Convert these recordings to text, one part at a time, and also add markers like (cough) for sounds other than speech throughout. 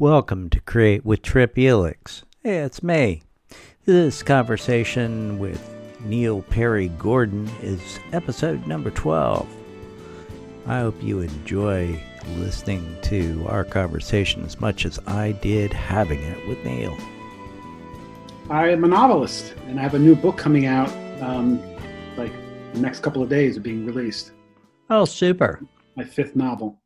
Welcome to Create with Trip Elix. Hey, it's me. This conversation with Neil Perry Gordon is episode number 12. I hope you enjoy listening to our conversation as much as I did having it with Neil. I am a novelist, and I have a new book coming out um, like the next couple of days of being released. Oh, super. My fifth novel.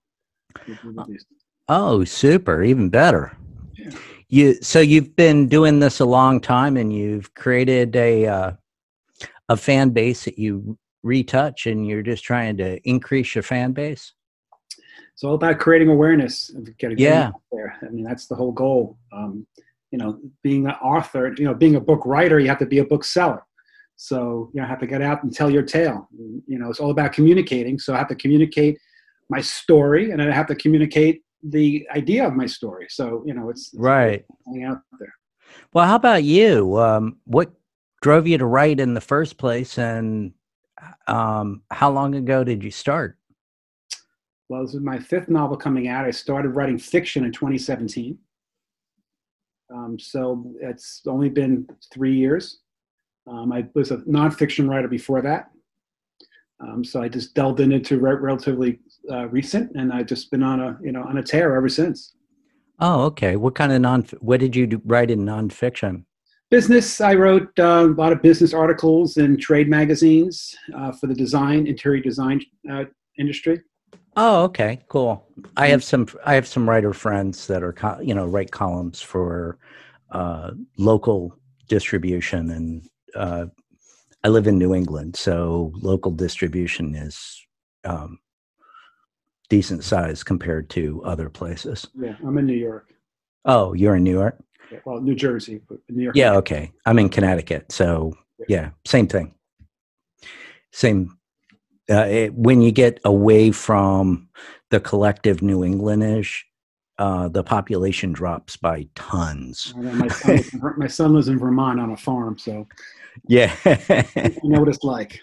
Will be released. Oh, super. Even better. Yeah. You so you've been doing this a long time and you've created a uh, a fan base that you retouch and you're just trying to increase your fan base? It's all about creating awareness and getting Yeah. there. I mean, that's the whole goal. Um, you know, being an author, you know, being a book writer, you have to be a bookseller. So you know, I have to get out and tell your tale. You know, it's all about communicating. So I have to communicate my story, and I have to communicate the idea of my story. So you know, it's, it's Right. out there. Well, how about you? Um, what drove you to write in the first place and um, how long ago did you start? Well, this is my fifth novel coming out. I started writing fiction in 2017. Um, so it's only been three years. Um, I was a nonfiction writer before that. Um, so I just delved into re- relatively uh, recent, and I've just been on a you know on a tear ever since. Oh, okay. What kind of non? What did you do, write in nonfiction? Business. I wrote uh, a lot of business articles in trade magazines uh, for the design interior design uh, industry. Oh, okay, cool. I have some. I have some writer friends that are, co- you know, write columns for uh, local distribution, and uh, I live in New England, so local distribution is um, decent size compared to other places. Yeah, I'm in New York. Oh, you're in New York. Yeah, well, New Jersey, but New York. Yeah, okay. I'm in Connecticut, so yeah, same thing. Same. Uh, it, when you get away from the collective New Englandish, uh, the population drops by tons. Know my, son in, my son lives in Vermont on a farm, so Yeah, I know what it's like.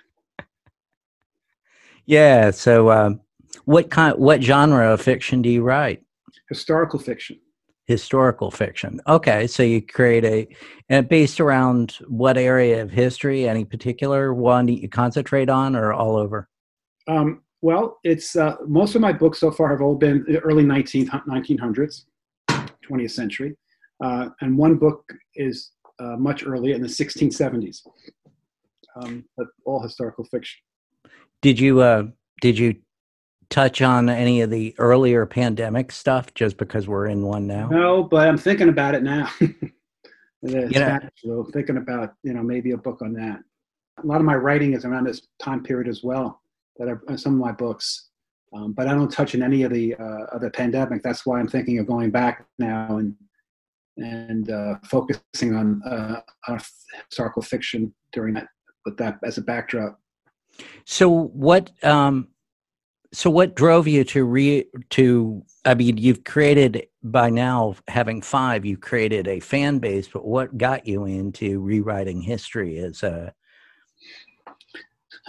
yeah. So, um, what kind? What genre of fiction do you write? Historical fiction. Historical fiction. Okay, so you create a and based around what area of history? Any particular one that you concentrate on, or all over? Um, well, it's uh, most of my books so far have all been the early 19th, 1900s, 20th century, uh, and one book is uh, much earlier in the 1670s. Um, but all historical fiction. Did you uh did you touch on any of the earlier pandemic stuff just because we're in one now? No, but I'm thinking about it now. (laughs) The You know- flu, thinking about you know maybe a book on that. A lot of my writing is around this time period as well. That I've, uh, some of my books, um, but I don't touch in any of the uh, of the pandemic. That's why I'm thinking of going back now and and uh, focusing on uh, on historical fiction during that with that as a backdrop. So what um so what drove you to re to I mean you've created by now having 5 you've created a fan base but what got you into rewriting history as a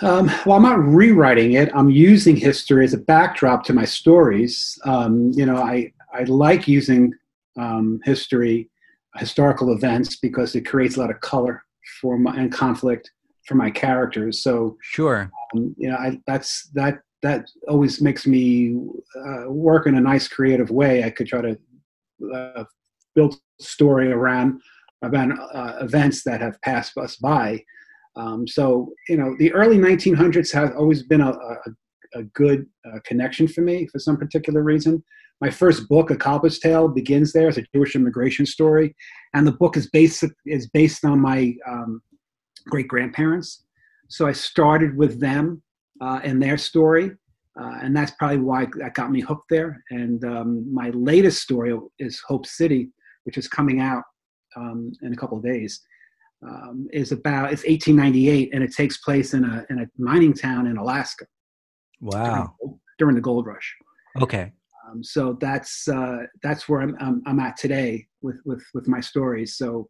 Um, well, I'm not rewriting it. I'm using history as a backdrop to my stories. Um, you know, I, I like using um, history, historical events, because it creates a lot of color for my, and conflict for my characters. So, Sure. um, you know, I, that's that that always makes me uh, work in a nice, creative way. I could try to uh, build story around around uh, events that have passed us by. Um, so, you know, the early 1900s have always been a, a, a good uh, connection for me for some particular reason. My first book, A Cobbler's Tale, begins there. It's a Jewish immigration story, and the book is based is based on my um, great grandparents. So I started with them uh, and their story, uh, and that's probably why that got me hooked there. And um, my latest story is Hope City, which is coming out um, in a couple of days um, is about it's 1898 and it takes place in a in a mining town in Alaska Wow. during, during the gold rush. Okay. Um, so that's uh, that's where I'm, I'm I'm at today with with with my stories. So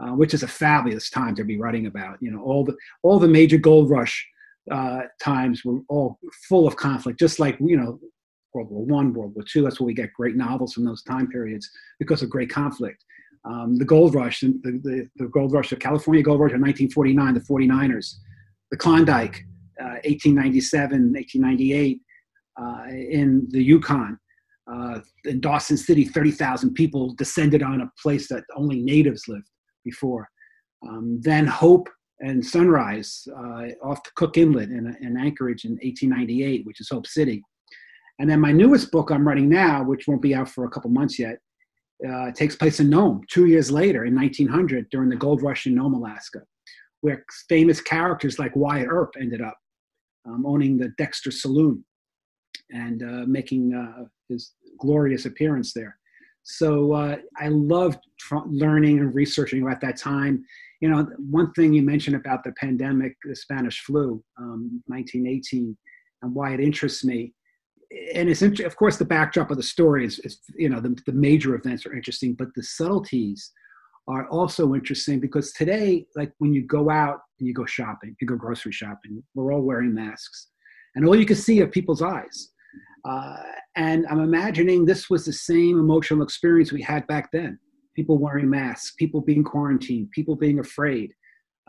uh, which is a fabulous time to be writing about. You know all the all the major gold rush uh, times were all full of conflict, just like you know World War One, World War Two. That's where we get great novels from those time periods because of great conflict. Um, the gold rush, the, the, the, gold rush, the California gold rush in 1949, the 49ers, the Klondike, uh, 1897, 1898, uh, in the Yukon. Uh, in Dawson City, 30,000 people descended on a place that only natives lived before. Um, then Hope and Sunrise uh, off the Cook Inlet in, in Anchorage in 1898, which is Hope City. And then my newest book I'm writing now, which won't be out for a couple months yet, uh, takes place in Nome two years later in 1900 during the gold rush in Nome, Alaska, where famous characters like Wyatt Earp ended up um, owning the Dexter Saloon and uh, making uh, his glorious appearance there. So uh, I loved tr- learning and researching about that time. You know, one thing you mentioned about the pandemic, the Spanish flu, um, 1918, and why it interests me. And it's of course the backdrop of the story is, is you know the, the major events are interesting, but the subtleties are also interesting because today, like when you go out and you go shopping, you go grocery shopping, we're all wearing masks, and all you can see are people's eyes. Uh, and I'm imagining this was the same emotional experience we had back then people wearing masks, people being quarantined, people being afraid.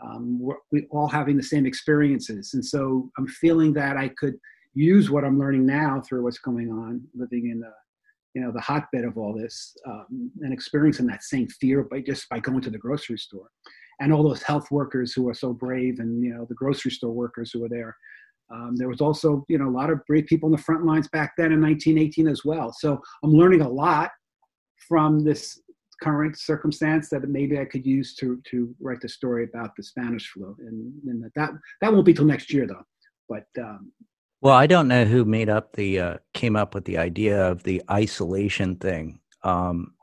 Um, we're, we all having the same experiences. And so I'm feeling that I could use what I'm learning now through what's going on, living in the, you know, the hotbed of all this, um, and experiencing that same fear by just by going to the grocery store, and all those health workers who are so brave, and you know, the grocery store workers who are there. Um, there was also, you know, a lot of brave people in the front lines back then in 1918 as well. So I'm learning a lot from this current circumstance that maybe I could use to to write the story about the Spanish flu. And, and that that won't be till next year though. But um, well, I don't know who made up the uh, came up with the idea of the isolation thing. Um,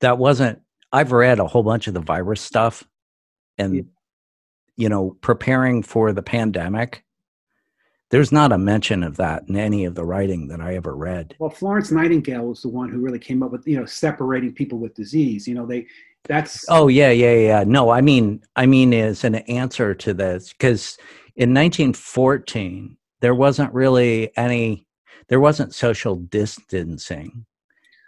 that wasn't. I've read a whole bunch of the virus stuff, and yeah. you know, preparing for the pandemic there's not a mention of that in any of the writing that I ever read. Well, Florence Nightingale was the one who really came up with, you know, separating people with disease. You know, they that's Oh yeah, yeah, yeah. No, I mean I mean as an answer to this cuz in 1914 there wasn't really any there wasn't social distancing.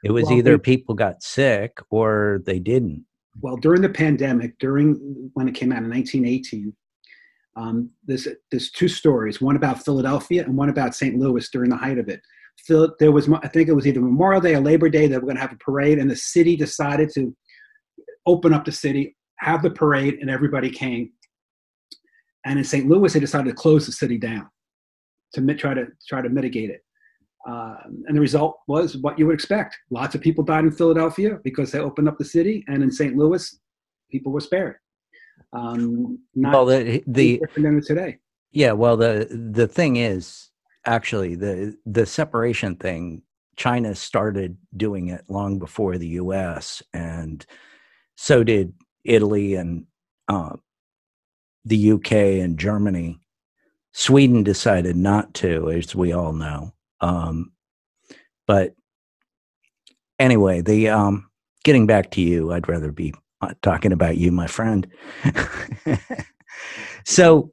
It was well, either people got sick or they didn't. Well, during the pandemic, during when it came out in 1918, um, there's, there's two stories, one about Philadelphia and one about St. Louis during the height of it. Phil, there was, I think it was either Memorial Day or Labor Day that we're going to have a parade, and the city decided to open up the city, have the parade, and everybody came. And in St. Louis, they decided to close the city down to try to try to mitigate it. Uh, and the result was what you would expect. Lots of people died in Philadelphia because they opened up the city, and in St. Louis, people were spared. Um, well, the the different today. Yeah, well, the the thing is actually the the separation thing. China started doing it long before the U.S. and so did Italy and uh, the U.K. and Germany. Sweden decided not to, as we all know. Um, but anyway, the um, getting back to you, I'd rather be talking about you, my friend. (laughs) so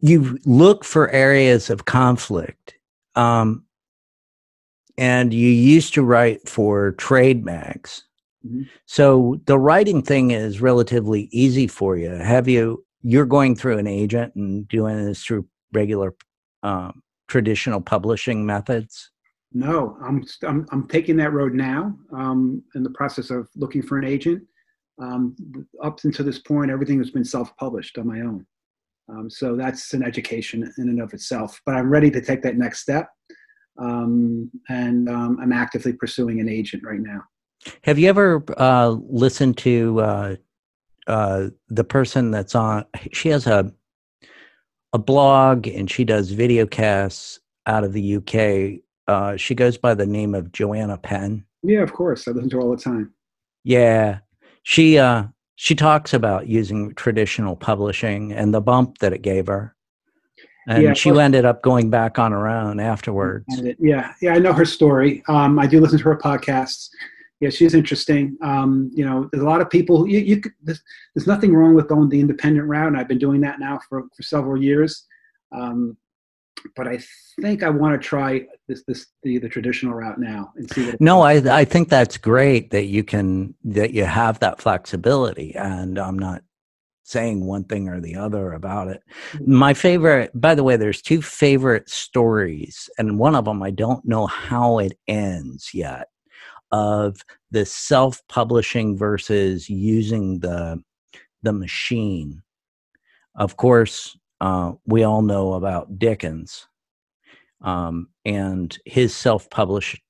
you look for areas of conflict. Um, and you used to write for trade mags. Mm-hmm. So the writing thing is relatively easy for you. Have you, you're going through an agent and doing this through regular um, traditional publishing methods? No, I'm, I'm, I'm taking that road now. Um, in the process of looking for an agent. Um, up until this point, everything has been self-published on my own. Um, so that's an education in and of itself. But I'm ready to take that next step, um, and um, I'm actively pursuing an agent right now. Have you ever uh, listened to uh, uh, the person that's on? She has a a blog and she does video casts out of the UK uh, she goes by the name of Joanna Penn. Yeah, of course. I listen to her all the time. Yeah. She uh she talks about using traditional publishing and the bump that it gave her. And yeah, she well, ended up going back on her own afterwards. Yeah, yeah, I know her story. Um, I do listen to her podcasts. Yeah, she's interesting. Um, you know, there's a lot of people. You, you there's, there's, nothing wrong with going the independent route. And I've been doing that now for, for several years. Um, but I think I want to try this this the, the traditional route now and see what. No, I I think that's great that you can that you have that flexibility, and I'm not saying one thing or the other about it. Mm-hmm. My favorite, by the way, there's two favorite stories, and one of them I don't know how it ends yet of the self-publishing versus using the the machine. Of course, uh, we all know about Dickens, um, and his self-published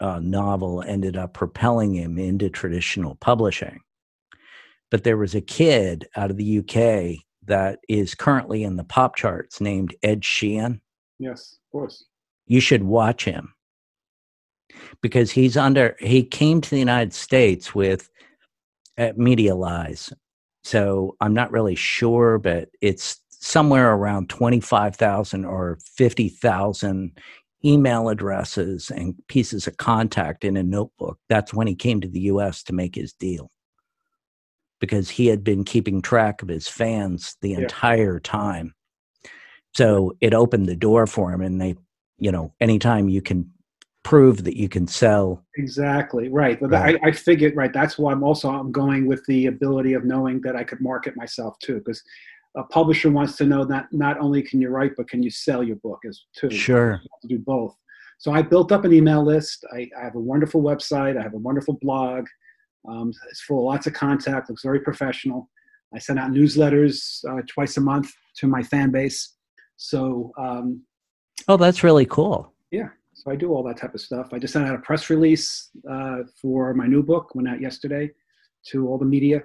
uh, novel ended up propelling him into traditional publishing. But there was a kid out of the UK that is currently in the pop charts named Ed Sheeran. Yes, of course. You should watch him because he's under. He came to the United States with uh, Media Lies, so I'm not really sure, but it's somewhere around 25,000 or 50,000 email addresses and pieces of contact in a notebook. That's when he came to the US to make his deal. Because he had been keeping track of his fans the Yeah. entire time. So it opened the door for him. And they, you know, anytime you can prove that you can sell. Exactly right. But Right. I, I figured right. That's why I'm also I'm going with the ability of knowing that I could market myself too, because a publisher wants to know that not only can you write, but can you sell your book as too. Sure. To do both. So I built up an email list. I, I have a wonderful website. I have a wonderful blog. Um, it's full of lots of contact. Looks very professional. I send out newsletters uh, twice a month to my fan base. So um, Oh, that's really cool. Yeah. So I do all that type of stuff. I just sent out a press release uh, for my new book, went out yesterday to all the media.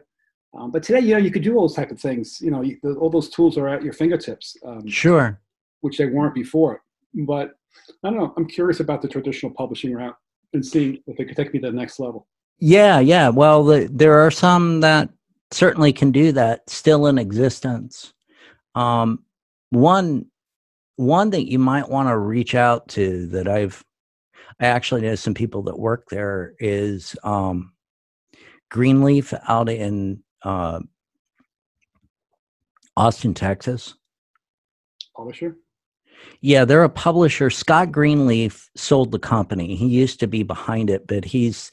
Um, but today, you know, you could do all those type of things. You know, you, the, all those tools are at your fingertips, um, Sure. which they weren't before. But I don't know. I'm curious about the traditional publishing route and seeing if it could take me to the next level. Yeah, yeah. Well, the, there are some that certainly can do that still in existence. Um, one, one that you might want to reach out to that I've, I actually know some people that work there is um, Greenleaf out in uh, Austin, Texas. Publisher? Yeah, they're a publisher. Scott Greenleaf sold the company. He used to be behind it, but he's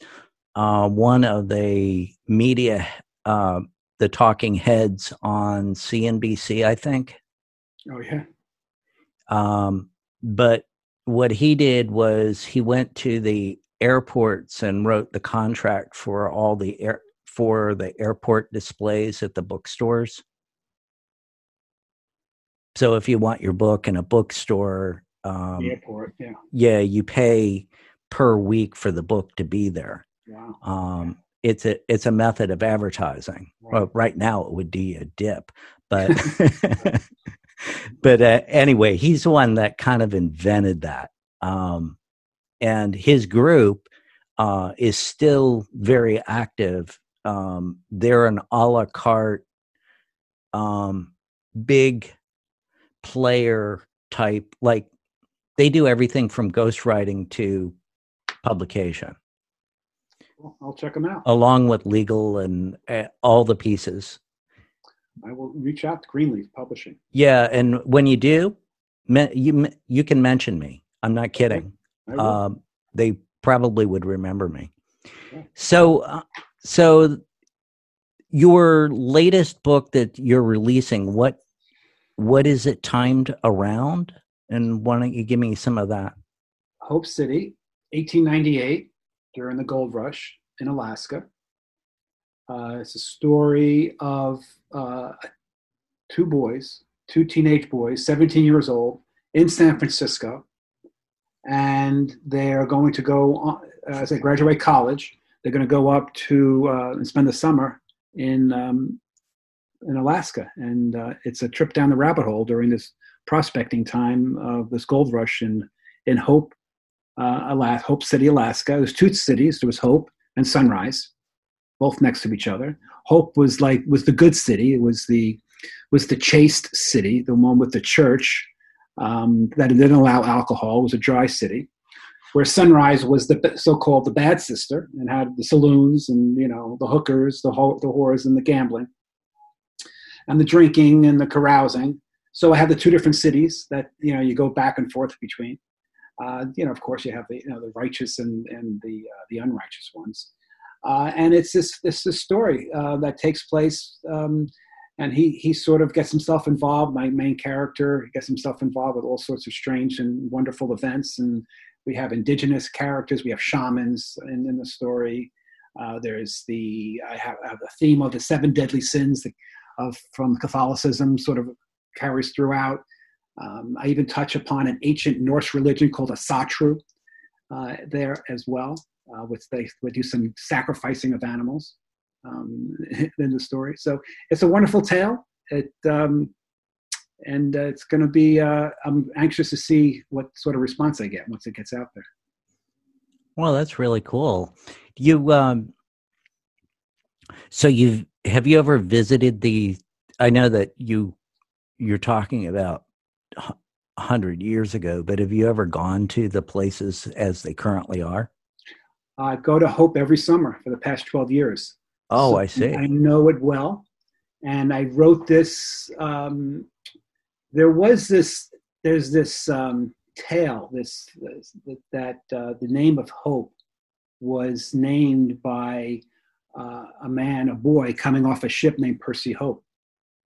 uh, one of the media, uh, the talking heads on CNBC, I think. Oh yeah. Um, but what he did was he went to the airports and wrote the contract for all the air for the airport displays at the bookstores. So if you want your book in a bookstore, um, the airport. Yeah. yeah, you pay per week for the book to be there. Wow. Um, it's a it's a method of advertising. Right. Well, right now it would be a dip, but (laughs) (laughs) but uh, anyway, he's the one that kind of invented that, um, and his group uh, is still very active. Um, they're an a la carte, um, big player type. Like they do everything from ghostwriting to publication Well, I'll check them out. along with legal and uh, all the pieces. I will reach out to Greenleaf Publishing. Yeah, and when you do, me, you me- you can mention me. I'm not kidding. Um, they probably would remember me. Yeah. So, uh, so your latest book that you're releasing, what what is it timed around? And why don't you give me some of that? Hope City, 1898, during the gold rush in Alaska. Uh, it's a story of uh, two boys, two teenage boys, 17 years old, in San Francisco. And they are going to go, on, as they graduate college, they're going to go up to uh, and spend the summer in, um, in Alaska. And uh, it's a trip down the rabbit hole during this prospecting time of this gold rush in, in Hope, uh, Alaska, Hope City, Alaska. There's two cities. There was Hope and Sunrise, both next to each other. Hope was like was the good city. It was the was the chaste city, the one with the church um, that didn't allow alcohol. It was a dry city. Where Sunrise was the so-called the bad sister and had the saloons and you know the hookers, the ho- the whores, and the gambling, and the drinking and the carousing. So I have the two different cities that you know you go back and forth between. Uh, you know, of course, you have the you know the righteous and and the uh, the unrighteous ones, uh, and it's this this, this story uh, that takes place. Um, and he he sort of gets himself involved. My main character gets himself involved with all sorts of strange and wonderful events, and we have indigenous characters. We have shamans in, in the story. Uh, there's the I have, I have, a theme of the seven deadly sins of from Catholicism, sort of carries throughout. Um, I even touch upon an ancient Norse religion called Asatru uh, there as well, uh, which they would do some sacrificing of animals um, (laughs) in the story. So it's a wonderful tale. It um, and uh, it's going to be. Uh, I'm anxious to see what sort of response I get once it gets out there. Well, that's really cool. You um, so you have you ever visited the? I know that you you're talking about hundred years ago, but have you ever gone to the places as they currently are? I go to Hope every summer for the past twelve years. Oh, so I see. I know it well, and I wrote this. Um, there was this. There's this um, tale. This, this that uh, the name of Hope was named by uh, a man, a boy, coming off a ship named Percy Hope.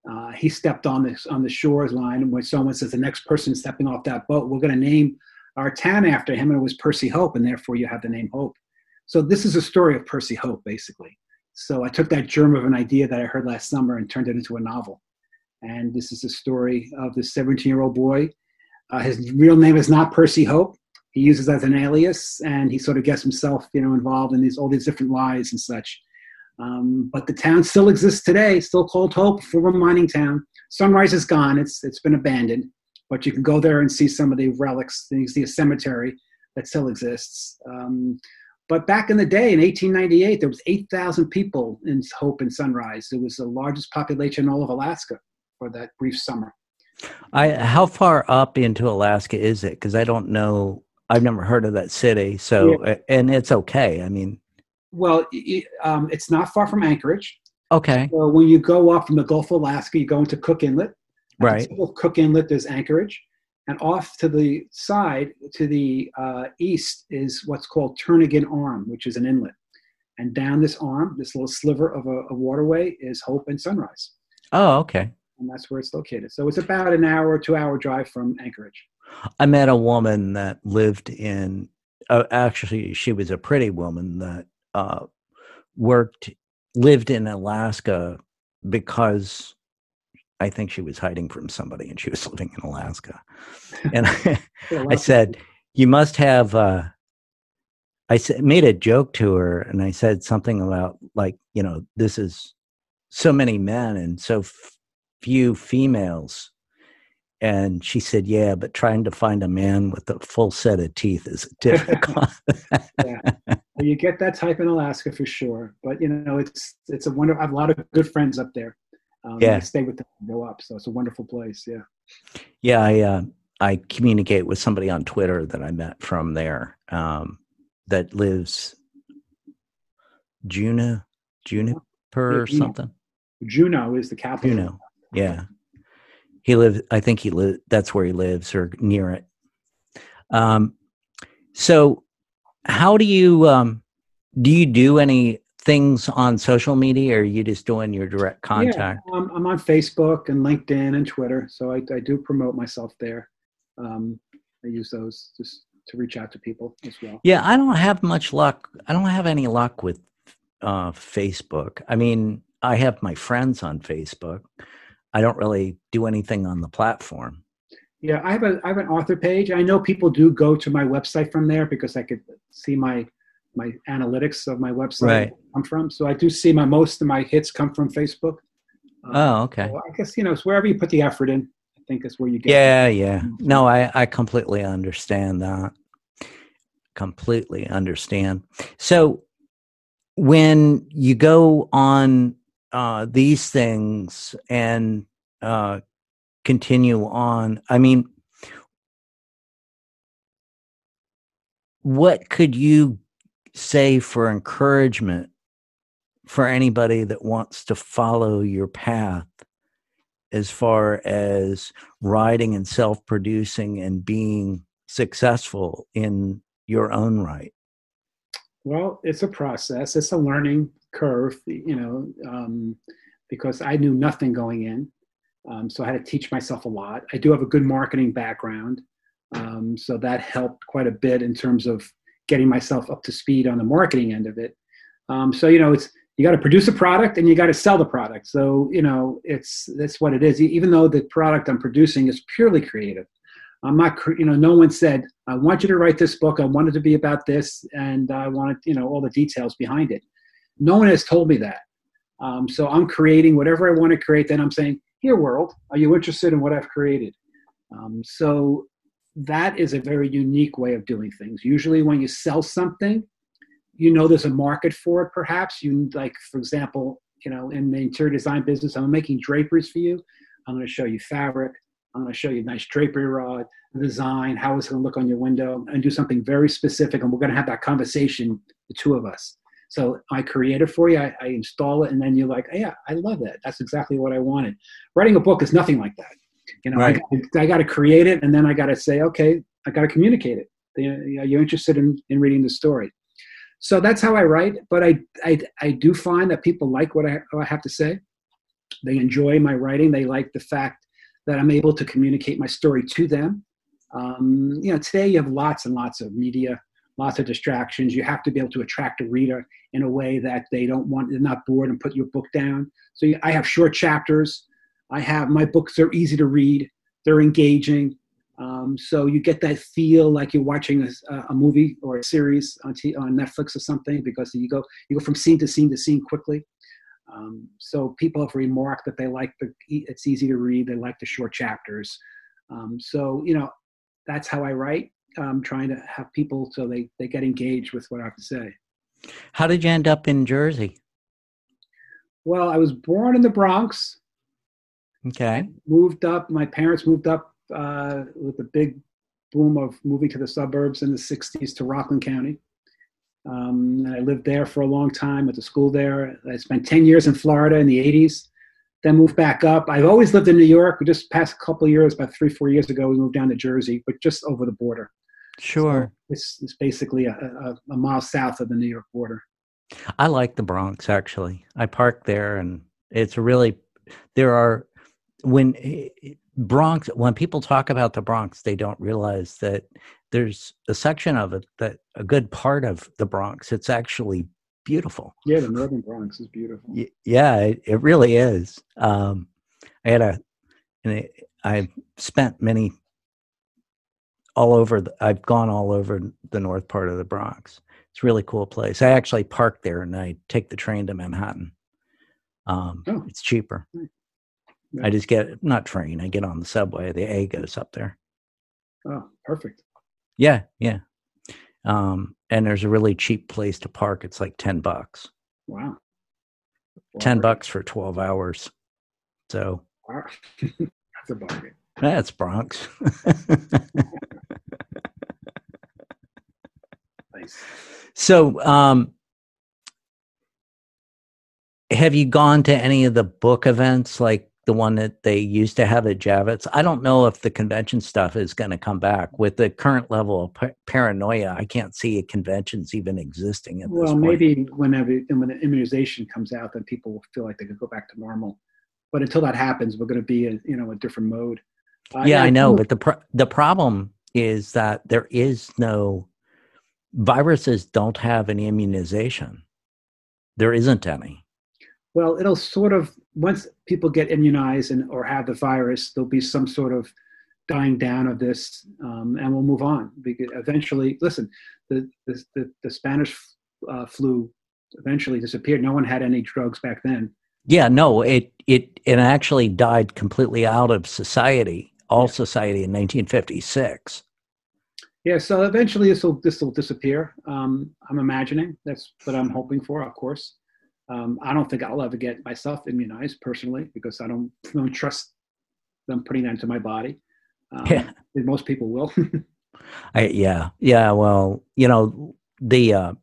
Uh, he stepped on this on the shores line, and when someone says the next person stepping off that boat, we're going to name our town after him, and it was Percy Hope, and therefore you have the name Hope. So this is a story of Percy Hope, basically. So I took that germ of an idea that I heard last summer and turned it into a novel. And this is a story of this 17-year-old boy. Uh, his real name is not Percy Hope. He uses that as an alias, and he sort of gets himself, you know, involved in these all these different lies and such. Um, but the town still exists today, still called Hope, former mining town. Sunrise is gone; it's it's been abandoned. But you can go there and see some of the relics. You see a cemetery that still exists. Um, but back in the day, in 1898, there was 8,000 people in Hope and Sunrise. It was the largest population in all of Alaska for that brief summer. I how far up into Alaska is it? Because I don't know. I've never heard of that city. So, yeah. and it's okay. I mean, well, um, it's not far from Anchorage. Okay. So when you go up from the Gulf of Alaska, you go into Cook Inlet. Right. Cook Inlet, there's Anchorage. And off to the side, to the uh, east, is what's called Turnagain Arm, which is an inlet. And down this arm, this little sliver of a, a waterway, is Hope and Sunrise. Oh, okay. And that's where it's located. So it's about an hour, two hour drive from Anchorage. I met a woman that lived in, uh, actually, she was a pretty woman that uh, worked, lived in Alaska because I think she was hiding from somebody and she was (laughs) living in Alaska. And (laughs) I, I said, You must have. Uh, I said, made a joke to her and I said something about, like, you know, this is so many men and so f- few females. And she said, Yeah, but trying to find a man with a full set of teeth is difficult. (laughs) yeah. Well, you get that type in Alaska for sure. But, you know, it's, it's a wonder. I have a lot of good friends up there um, yeah. stay with them go up. So it's a wonderful place. Yeah. Yeah. I, uh, I communicate with somebody on Twitter that I met from there um, that lives Juno, Juniper or something. Juneau is the capital. Juneau. Yeah. He lives, I think he lives, that's where he lives or near it. Um, so how do you, um, do you do any things on social media or are you just doing your direct contact? Yeah, I'm, I'm on Facebook and LinkedIn and Twitter. So I, I do promote myself there. Um, I use those just to reach out to people as well. Yeah, I don't have much luck. I don't have any luck with uh, Facebook. I mean, I have my friends on Facebook. I don't really do anything on the platform. Yeah, I have a I have an author page. I know people do go to my website from there because I could see my my analytics of my website right. come from. So I do see my most of my hits come from Facebook. Um, oh, okay. So I guess you know it's wherever you put the effort in. I think is where you get. Yeah, yeah. No, I I completely understand that. Completely understand. So when you go on uh, these things and uh, continue on, I mean, what could you say for encouragement for anybody that wants to follow your path as far as writing and self producing and being successful in your own right? Well, it's a process. It's a learning curve, you know, um, because I knew nothing going in. Um, so I had to teach myself a lot. I do have a good marketing background. Um, so that helped quite a bit in terms of getting myself up to speed on the marketing end of it. Um, so, you know, it's, you got to produce a product and you got to sell the product. So, you know, it's, that's what it is. Even though the product I'm producing is purely creative, I'm not, you know, no one said, I want you to write this book. I want it to be about this. And I wanted, you know, all the details behind it. No one has told me that. Um, so I'm creating whatever I want to create. Then I'm saying, here, world, are you interested in what I've created? Um, so that is a very unique way of doing things. Usually, when you sell something, you know there's a market for it. Perhaps you like, for example, you know, in the interior design business, I'm making draperies for you. I'm going to show you fabric. I'm going to show you a nice drapery rod, design, how it's going to look on your window, and do something very specific. And we're going to have that conversation, the two of us. So I create it for you, I, I install it, and then you're like, yeah, I love that. That's exactly what I wanted. Writing a book is nothing like that. You know, right. I, I got to create it, and then I got to say, okay, I got to communicate it. Are You're interested in, in reading the story. So that's how I write. But I, I, I do find that people like what I, what I have to say. They enjoy my writing. They like the fact that I'm able to communicate my story to them. Um, you know, today you have lots and lots of media lots of distractions. You have to be able to attract a reader in a way that they don't want, they're not bored and put your book down. So I have short chapters. I have my books are easy to read. They're engaging. Um, so you get that feel like you're watching a, a movie or a series on, T, on Netflix or something because you go you go from scene to scene to scene quickly. Um, so people have remarked that they like the it's easy to read. They like the short chapters. Um, so you know that's how I write um, trying to have people so they, they get engaged with what I have to say. How did you end up in Jersey? Well, I was born in the Bronx. Okay. Moved up. My parents moved up uh, with the big boom of moving to the suburbs in the 60s to Rockland County. Um, and I lived there for a long time, went to school there. I spent 10 years in Florida in the 80s then moved back up. I've always lived in New York. We just passed a couple years, about three, four years ago, we moved down to Jersey, but just over the border. Sure. So it's, it's basically a, a, a, mile south of the New York border. I like the Bronx, actually. I park there, and it's really, there are, when eh, Bronx, when people talk about the Bronx, they don't realize that there's a section of it that a good part of the Bronx, it's actually beautiful. Yeah, the northern Bronx is beautiful. Yeah, it, it really is. Um, I had a, and I spent many all over. The, I've gone all over the north part of the Bronx. It's a really cool place. I actually park there and I take the train to Manhattan. Um, oh. It's cheaper. Yeah. I just get not train. I get on the subway. The A goes up there. Oh, perfect. Yeah, yeah. Um, and there's a really cheap place to park. It's like 10 bucks. Wow. 10 bucks for 12 hours. So wow. (laughs) that's a bargain. That's Bronx. (laughs) nice. So, um, have you gone to any of the book events like the one that they used to have at Javits. I don't know if the convention stuff is going to come back with the current level of pa- paranoia. I can't see conventions even existing at well, maybe whenever when the immunization comes out, then people will feel like they could go back to normal. But until that happens, we're going to be in you know a different mode. Uh, yeah, I know, but the pro- the problem is that there is no viruses don't have any immunization. There isn't any. Well, it'll sort of once people get immunized and or have the virus, there'll be some sort of dying down of this, um, and we'll move on. Because eventually, listen, the the, the, the Spanish uh, flu eventually disappeared. No one had any drugs back then. Yeah, no, it it it actually died completely out of society, all yeah. society in 1956. Yeah, so eventually this will this will disappear. Um, I'm imagining that's what I'm hoping for, of course. Um, I don't think I'll ever get myself immunized personally because I don't, (laughs) don't trust them putting that into my body. Um, yeah. Most people will. (laughs) I, yeah. Yeah. Well, you know, the, uh,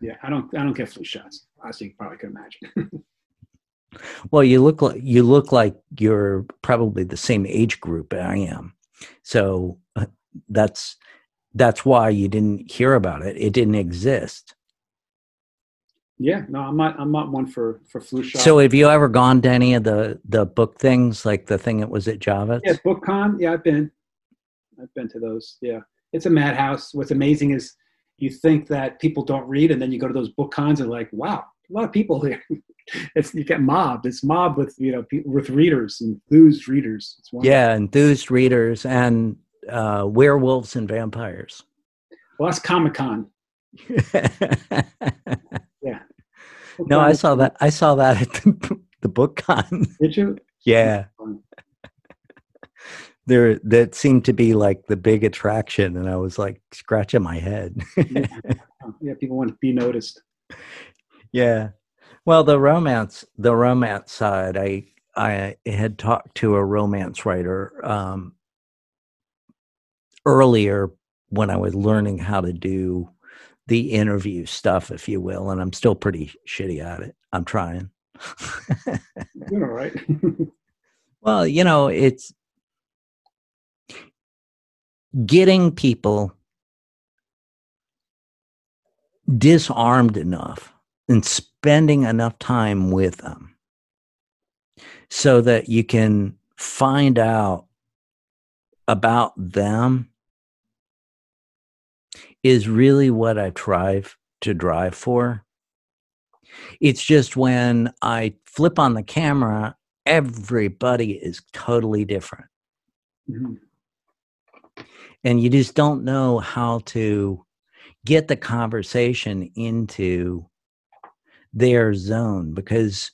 yeah, I don't, I don't get flu shots. As you probably can imagine. (laughs) Well, you look like you look like you're probably the same age group I am, so uh, that's that's why you didn't hear about it. It didn't exist. Yeah, no, I'm not. I'm not one for for flu shot. So, have you ever gone to any of the the book things, like the thing that was at Javits? Yeah, BookCon. Yeah, I've been. I've been to those. Yeah, it's a madhouse. What's amazing is you think that people don't read, and then you go to those book cons and like, wow, a lot of people here. (laughs) it's you get mobbed. It's mobbed with you know with readers, enthused readers. yeah, enthused readers and uh, werewolves and vampires. Well, that's Comic Con. (laughs) yeah. No, I saw that. I saw that at the, the book con. Did you? Yeah. There, that seemed to be like the big attraction, and I was like scratching my head. yeah. (laughs) yeah, people want to be noticed. Yeah. Well, the romance, the romance side, I I had talked to a romance writer um, earlier when I was learning how to do the interview stuff, if you will, and I'm still pretty shitty at it. I'm trying. You're all right. (laughs) well, you know, it's getting people disarmed enough and spending enough time with them so that you can find out about them is really what I try to drive for. It's just when I flip on the camera, everybody is totally different. Mm-hmm. And you just don't know how to get the conversation into their zone because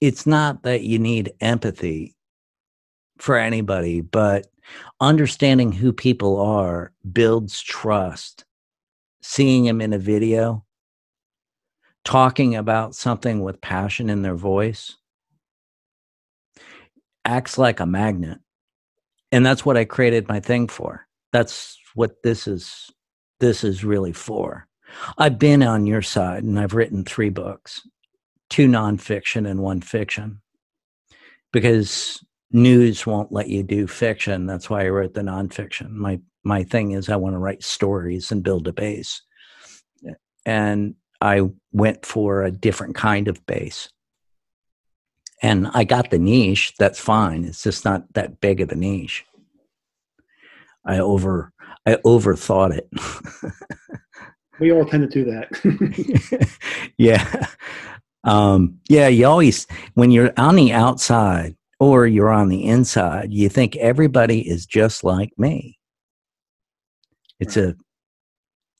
it's not that you need empathy for anybody, but understanding who people are builds trust. Seeing them in a video, talking about something with passion in their voice, acts like a magnet. And that's what I created my thing for. That's what this is this is really for. I've been on your side and I've written three books, two nonfiction and one fiction. Because news won't let you do fiction. That's why I wrote the nonfiction. My my thing is I want to write stories and build a base. And I went for a different kind of base. And I got the niche, that's fine. It's just not that big of a niche. I over I overthought it. (laughs) we all tend to do that. (laughs) yeah. Um, yeah, you always when you're on the outside, or you're on the inside, you think everybody is just like me. It's a,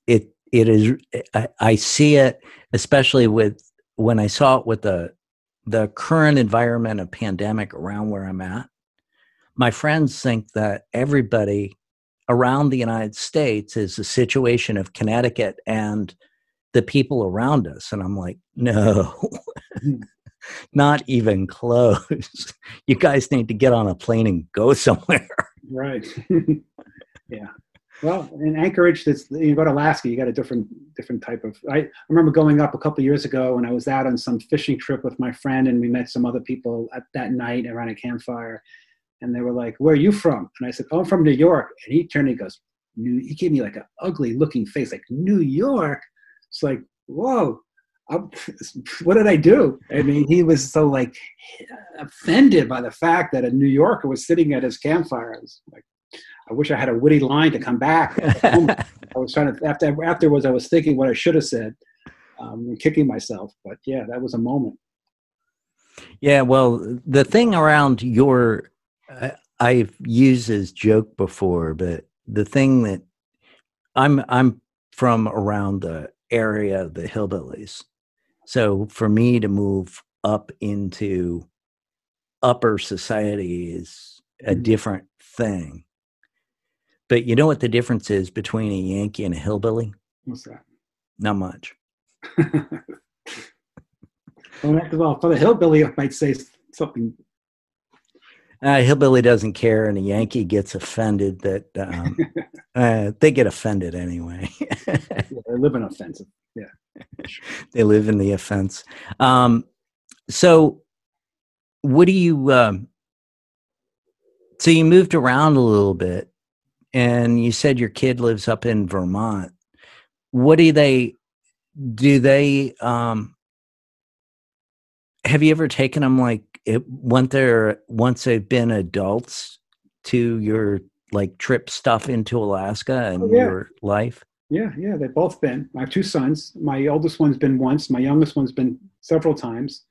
it, it is, I, I see it, especially with when I saw it with the, the current environment of pandemic around where I'm at. My friends think that everybody around the United States is a situation of Connecticut and the people around us. And I'm like, no. Hmm. Not even close. (laughs) you guys need to get on a plane and go (laughs) somewhere. Right. (laughs) yeah. Well, in Anchorage, that's you go to Alaska, you got a different different type of. I, I remember going up a couple years ago and I was out on some fishing trip with my friend, and we met some other people at that night around a campfire, and they were like, "Where are you from?" And I said, "Oh, I'm from New York." And he turned and he goes, "New." He gave me like an ugly looking face, like New York. It's like, whoa. I'm, what did I do? I mean, he was so like offended by the fact that a New Yorker was sitting at his campfire. I was like, I wish I had a witty line to come back. (laughs) I was trying to after afterwards. I was thinking what I should have said, um, and kicking myself. But yeah, that was a moment. Yeah, well, the thing around your, uh, I've used as joke before, but the thing that I'm I'm from around the area of the hillbillies, so for me to move up into upper society is a mm-hmm. different thing. But you know what the difference is between a Yankee and a hillbilly? What's that? Not much. (laughs) well, for the hillbilly, I might say something. Uh, hillbilly doesn't care, and a Yankee gets offended that um, (laughs) uh, they get offended anyway. yeah, they live in offensive. Yeah. (laughs) they live in the offense. Um, so, what do you? Um, so you moved around a little bit, and you said your kid lives up in Vermont. What do they? Do they? Um, have you ever taken them like it once they're once they've been adults to your like trip stuff into Alaska and Oh, yeah. your life? Yeah, yeah, they've both been. I have two sons. My oldest one's been once. My youngest one's been several times.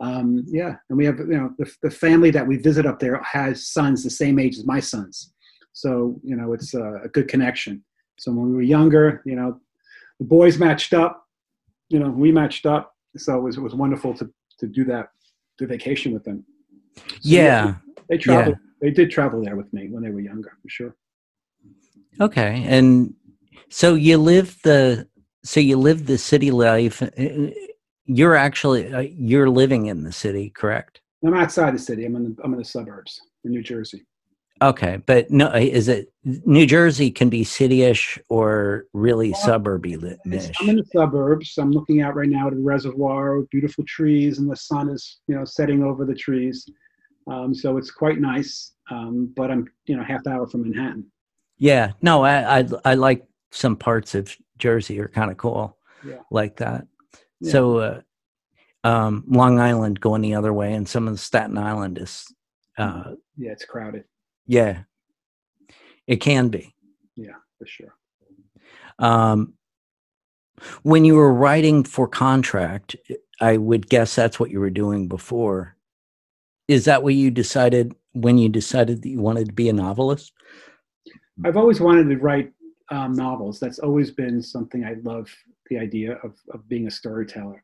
Um, yeah, and we have you know the, the family that we visit up there has sons the same age as my sons, so you know it's a, a good connection. So when we were younger, you know, the boys matched up. You know, we matched up. So it was it was wonderful to to do that, to vacation with them. So, Yeah. they traveled. They did travel there with me when they were younger, for sure. Okay. And so you live the so you live the city life. uh, You're actually uh, you're living in the city, correct? I'm outside the city. I'm in the I'm in the suburbs in New Jersey. Okay, but no, is it New Jersey can be cityish or really Well, suburby I'm in the suburbs. I'm looking out right now at the reservoir, with beautiful trees, and the sun is, you know, setting over the trees. Um, so it's quite nice. Um, but I'm, you know, half hour from Manhattan. Yeah, no, I, I I like some parts of Jersey are kind of cool, Yeah. like that. Yeah. So, uh, um, Long Island going the other way, and some of the Staten Island is, uh, Yeah, it's crowded yeah, it can be. Yeah, for sure. Um, when you were writing for contract, I would guess that's what you were doing before. Is that what you decided when you decided that you wanted to be a novelist? I've always wanted to write um, novels. That's always been something I love. The idea of of being a storyteller.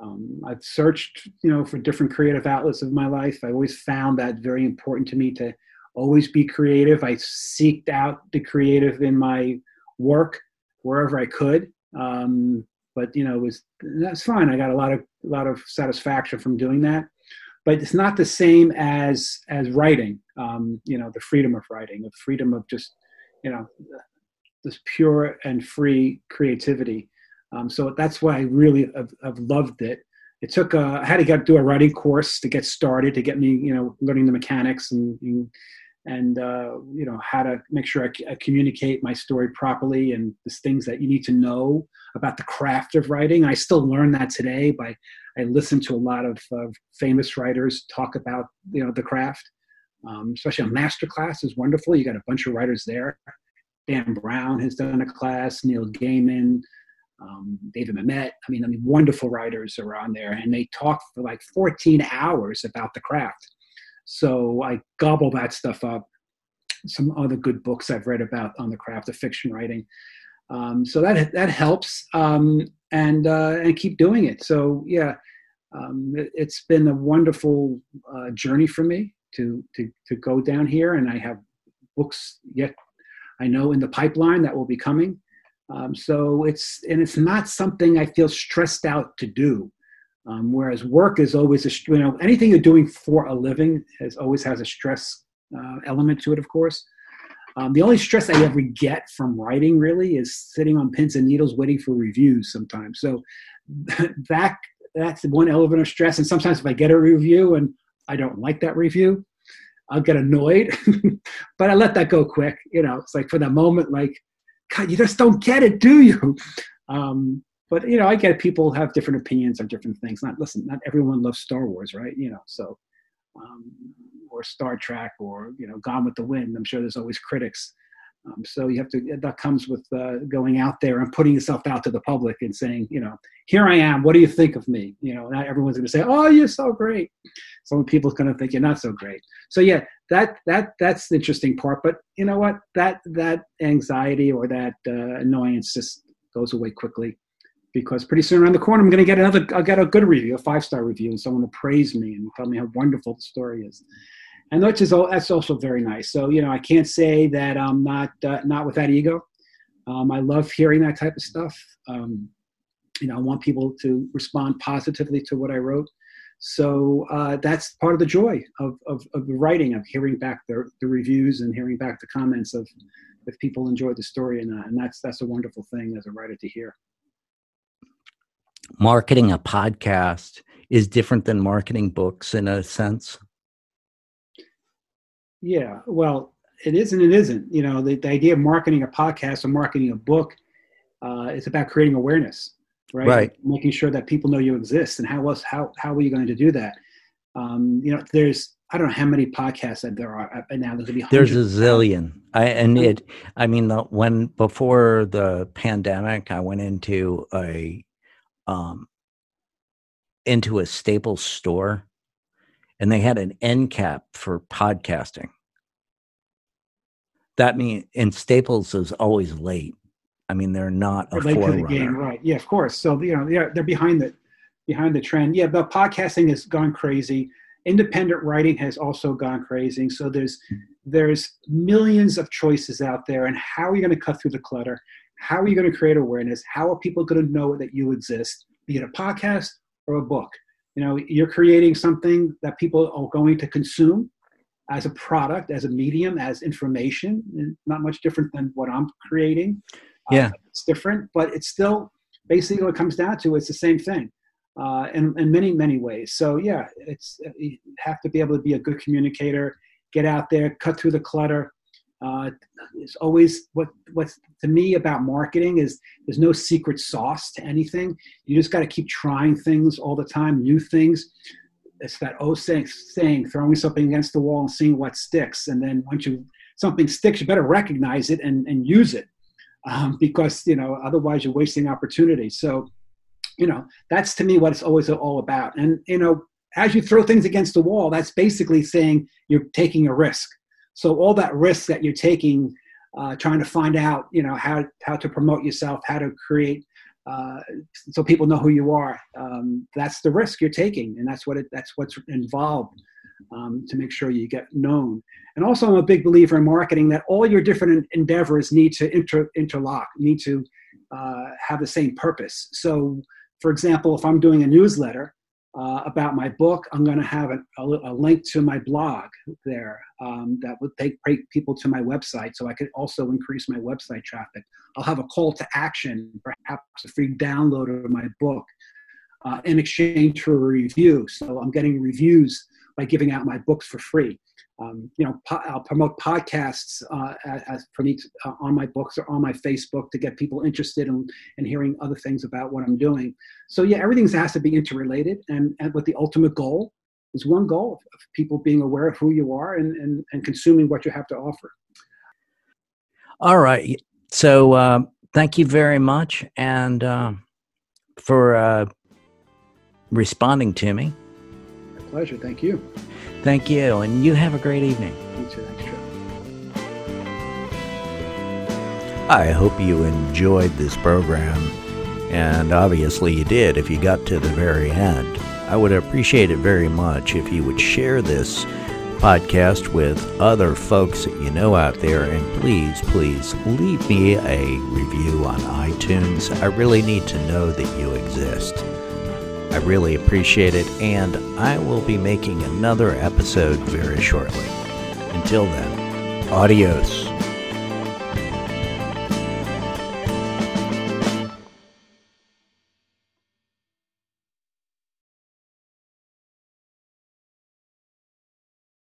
Um, I've searched, you know, for different creative outlets of my life. I always found that very important to me to always be creative. I seeked out the creative in my work wherever I could. Um, but you know, it was that's fine. I got a lot of a lot of satisfaction from doing that. But it's not the same as as writing. Um, you know, the freedom of writing, the freedom of just you know this pure and free creativity. Um, so that's why I really have, have loved it. It took uh, I had to get do a writing course to get started to get me you know learning the mechanics and and, uh, you know how to make sure I, communicate my story properly and the things that you need to know about the craft of writing. I still learn that today by I listen to a lot of uh, famous writers talk about you know the craft. Um, especially a master class is wonderful. You got a bunch of writers there. Dan Brown has done a class. Neil Gaiman, um, David Mamet. I mean, I mean, wonderful writers are on there, and they talk for like 14 hours about the craft. So I gobble that stuff up. Some other good books I've read about on the craft of fiction writing. Um, so that that helps, um, and uh, and keep doing it. So yeah, um, it, it's been a wonderful uh, journey for me to to to go down here, and I have books yet I know in the pipeline that will be coming. Um, so it's and it's not something I feel stressed out to do. Um, whereas work is always a you know anything you're doing for a living has always has a stress uh, element to it, of course. Um, the only stress I ever get from writing really is sitting on pins and needles waiting for reviews sometimes. So (laughs) that that's one element of stress. And sometimes if I get a review and I don't like that review, I'll get annoyed. (laughs) but I let that go quick. You know, it's like for the moment, like, God, you just don't get it, do you? Um, but you know, I get people have different opinions on different things. Not listen, not everyone loves Star Wars, right? You know, so um, or Star Trek or you know, Gone with the Wind. I'm sure there's always critics. Um, so you have to. That comes with uh, going out there and putting yourself out to the public and saying, you know, here I am. What do you think of me? You know, not everyone's going to say, oh, you're so great. Some people's going to think you're not so great. So yeah, that that that's the interesting part. But you know what? That that anxiety or that uh, annoyance just goes away quickly because pretty soon around the corner I'm going to get another. I'll get a good review, a five star review, and someone will praise me and tell me how wonderful the story is and which is that's also very nice. So you know, I can't say that I'm not uh, not with that ego. Um, I love hearing that type of stuff. Um, you know, I want people to respond positively to what I wrote. So uh, that's part of the joy of, of, of the writing, of hearing back the, the reviews and hearing back the comments of if people enjoyed the story or not. And that's that's a wonderful thing as a writer to hear. marketing a podcast is different than marketing books in a sense? Yeah, well, it is and it isn't. You know, the, the idea of marketing a podcast or marketing a book uh, is about creating awareness, right? Right. Making sure that people know you exist, and how else how how are you going to do that? Um, you know, there's I don't know how many podcasts that there are uh, now. There's gonna be There's a zillion. I and it. I mean, the, when before the pandemic, I went into a um into a Staples store, and they had an end cap for podcasting. That mean and Staples is always late. I mean, they're not a relate to the game, right? Yeah, of course. So you know, yeah, they're behind the behind the trend. Yeah, but podcasting has gone crazy. Independent writing has also gone crazy. So there's there's millions of choices out there, and how are you going to cut through the clutter? How are you going to create awareness? How are people going to know that you exist? Be it a podcast or a book. You know, you're creating something that people are going to consume as a product, as a medium, as information. Not much different than what I'm creating. Uh, Yeah. it's different, but it's still basically what it comes down to. It's the same thing, uh, in in many many ways. So yeah, it's you have to be able to be a good communicator, get out there, cut through the clutter. Uh, it's always what what's to me about marketing is there's no secret sauce to anything. You just got to keep trying things all the time, new things. It's that old saying, saying, throwing something against the wall and seeing what sticks. And then once you something sticks, you better recognize it and, and use it um, because you know otherwise you're wasting opportunity. So, you know that's to me what it's always all about. And you know, as you throw things against the wall, that's basically saying you're taking a risk. So all that risk that you're taking, uh, trying to find out, you know, how how to promote yourself, how to create. Uh, so people know who you are. Um, that's the risk you're taking, and that's what it, that's what's involved um, to make sure you get known. And also, I'm a big believer in marketing that all your different endeavors need to inter- interlock, need to uh, have the same purpose. So, for example, if I'm doing a newsletter uh, about my book, I'm going to have a, a, a link to my blog there um, that would take take people to my website, so I could also increase my website traffic. I'll have a call to action, perhaps a free download of my book uh, in exchange for a review. So I'm getting reviews by giving out my books for free. Um, you know, po- I'll promote podcasts uh, as, uh, on my books or on my Facebook to get people interested in, in hearing other things about what I'm doing. So yeah, everything has to be interrelated, and, and with the ultimate goal is one goal of people being aware of who you are and, and, and consuming what you have to offer. All right. So um, thank you very much, and um for uh, responding to me. My pleasure. Thank you. Thank you, and you have a great evening. You too. Thanks, Joe. I hope you enjoyed this program, and obviously you did if you got to the very end. I would appreciate it very much if you would share this podcast with other folks that you know out there, and please, please leave me a review on iTunes. I really need to know that you exist. I really appreciate it, and I will be making another episode very shortly. Until then, adios.